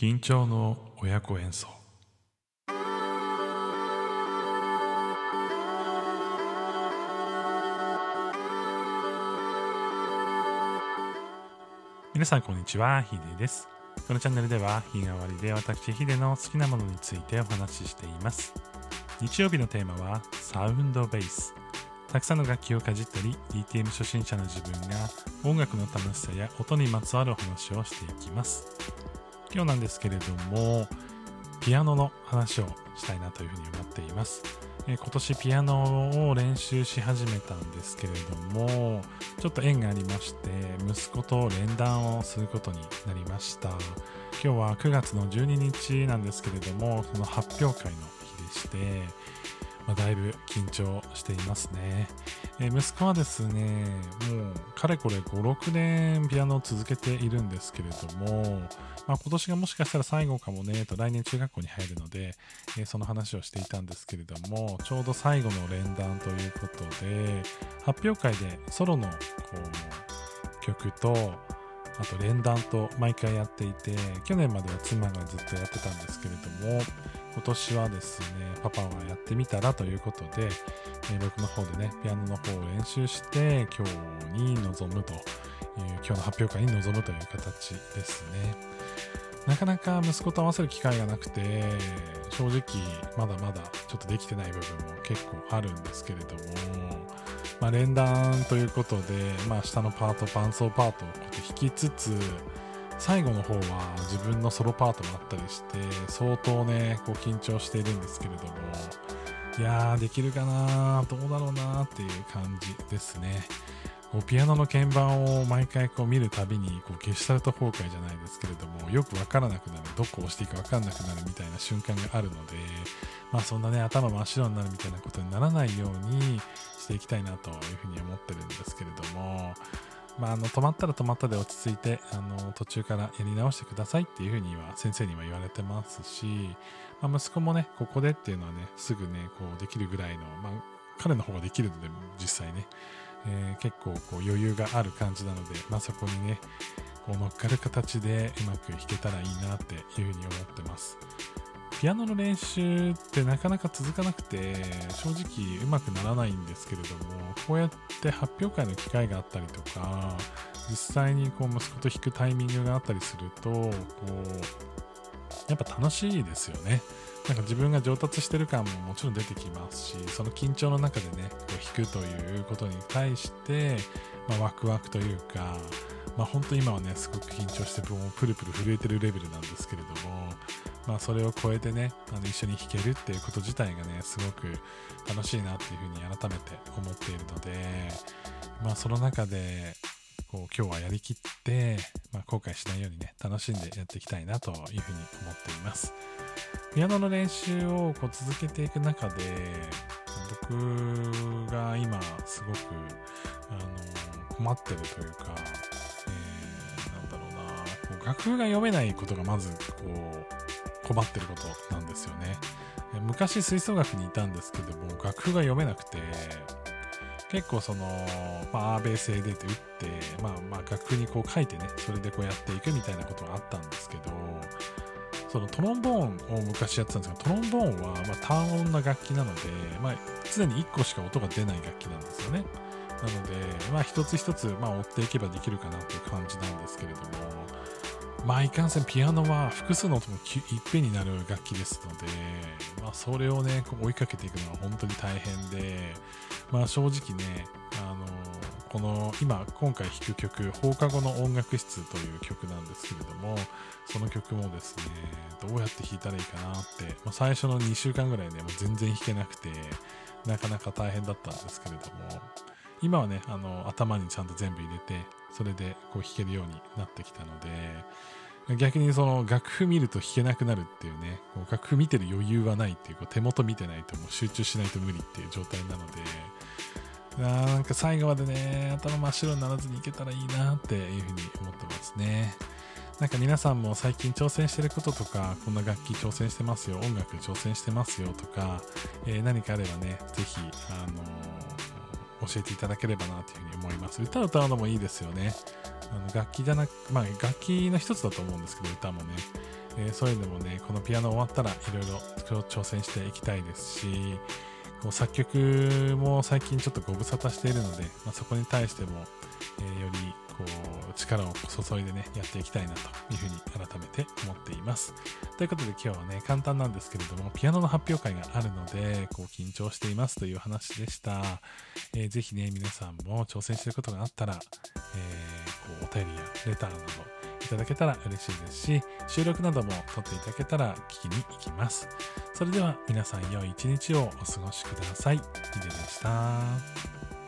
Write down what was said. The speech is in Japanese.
緊張の親子演奏。皆さんこんにちはヒデです。このチャンネルでは日替わりで私ヒデの好きなものについてお話ししています。日曜日のテーマはサウンドベースたくさんの楽器をかじったり DTM 初心者の自分が音楽の楽しさや音にまつわるお話をしていきます。今日なんですけれどもピアノの話をしたいなというふうに思っています。え今年ピアノを練習し始めたんですけれどもちょっと縁がありまして息子と連弾をすることになりました。今日は9月の12日なんですけれどもその発表会の日でしてまあ、だいぶ緊張していますね、えー、息子はですねもうかれこれ56年ピアノを続けているんですけれども、まあ、今年がもしかしたら最後かもねと来年中学校に入るので、えー、その話をしていたんですけれどもちょうど最後の連弾ということで発表会でソロのこう曲とあと連弾と毎回やっていて去年までは妻がずっとやってたんですけれども今年はですねパパはやってみたらということで、えー、僕の方でねピアノの方を練習して今日に臨むという今日の発表会に臨むという形ですね。なかなか息子と合わせる機会がなくて正直まだまだちょっとできてない部分も結構あるんですけれどもまあ、連弾ということで、まあ、下のパート伴奏パートを弾きつつ最後の方は自分のソロパートもあったりして相当ねこう緊張しているんですけれどもいやーできるかなどうだろうなっていう感じですね。ピアノの鍵盤を毎回こう見るたびにこうゲシュタルト崩壊じゃないですけれどもよくわからなくなるどこを押していいかわかんなくなるみたいな瞬間があるのでまあそんなね頭真っ白になるみたいなことにならないようにしていきたいなというふうに思ってるんですけれどもまあ、あの止まったら止まったで落ち着いてあの途中からやり直してくださいっていうふうには先生には言われてますし、まあ、息子もねここでっていうのはねすぐねこうできるぐらいの、まあ、彼の方ができるので実際ね、えー、結構こう余裕がある感じなので、まあ、そこにねこう乗っかる形でうまく弾けたらいいなっていうふうに思ってます。ピアノの練習ってなかなか続かなくて正直うまくならないんですけれどもこうやって発表会の機会があったりとか実際にこう息子と弾くタイミングがあったりするとこうやっぱ楽しいですよね。なんか自分が上達してる感ももちろん出てきますしその緊張の中でねこう弾くということに対して、まあ、ワクワクというかまあ、本当今はね、すごく緊張して、もうプルプル震えてるレベルなんですけれども、まあ、それを超えてね、あの一緒に弾けるっていうこと自体がね、すごく楽しいなっていうふうに改めて思っているので、まあ、その中で、こう今日はやりきって、まあ、後悔しないようにね、楽しんでやっていきたいなというふうに思っています。ピアノの練習をこう続けていく中で、僕が今すごくあの困ってるというかえ、何だろうな。こう、楽譜が読めないことがまずこう困ってることなんですよね。昔吹奏楽にいたんですけども楽譜が読めなくて結構その、まあ、アーベース AD って打って、まあ、まあ楽譜にこう書いてねそれでこうやっていくみたいなことがあったんですけどそのトロンボーンを昔やってたんですけどトロンボーンはま単音な楽器なので、まあ、常に1個しか音が出ない楽器なんですよね。なので、まあ、一つ一つ、まあ、追っていけばできるかなという感じなんですけれども、まあいかんせんピアノは複数の音もいっぺんになる楽器ですので、まあそれをね、追いかけていくのは本当に大変で、まあ正直ね、あの、この今、今回弾く曲、放課後の音楽室という曲なんですけれども、その曲もですね、どうやって弾いたらいいかなって、まあ、最初の2週間ぐらいね、もう全然弾けなくて、なかなか大変だったんですけれども、今はね、あの、頭にちゃんと全部入れて、それでこう弾けるようになってきたので、逆にその楽譜見ると弾けなくなるっていうね、こう楽譜見てる余裕はないっていう、こう手元見てないともう集中しないと無理っていう状態なので、なんか最後までね、頭真っ白にならずにいけたらいいなっていうふうに思ってますね。なんか皆さんも最近挑戦してることとか、こんな楽器挑戦してますよ、音楽挑戦してますよとか、えー、何かあればね、ぜひ、あのー教えていただければなというふうに思います。歌を歌うのもいいですよね。あの楽器じゃなく、まあ楽器の一つだと思うんですけど、歌もね。えーそういうのもね、このピアノ終わったらいろいろ挑戦していきたいですし、こう作曲も最近ちょっとご無沙汰しているので、まあ、そこに対しても、えーよりこう力を注いでね、やっていきたいなというふうに改めて思っています。ということで今日はね、簡単なんですけれども、ピアノの発表会があるので、こう緊張していますという話でした。えーぜひね、皆さんも挑戦してることがあったら、えーお便りやレターなどいただけたら嬉しいですし、収録なども撮っていただけたら聞きに行きます。それでは皆さん良い一日をお過ごしください。ヒデでした。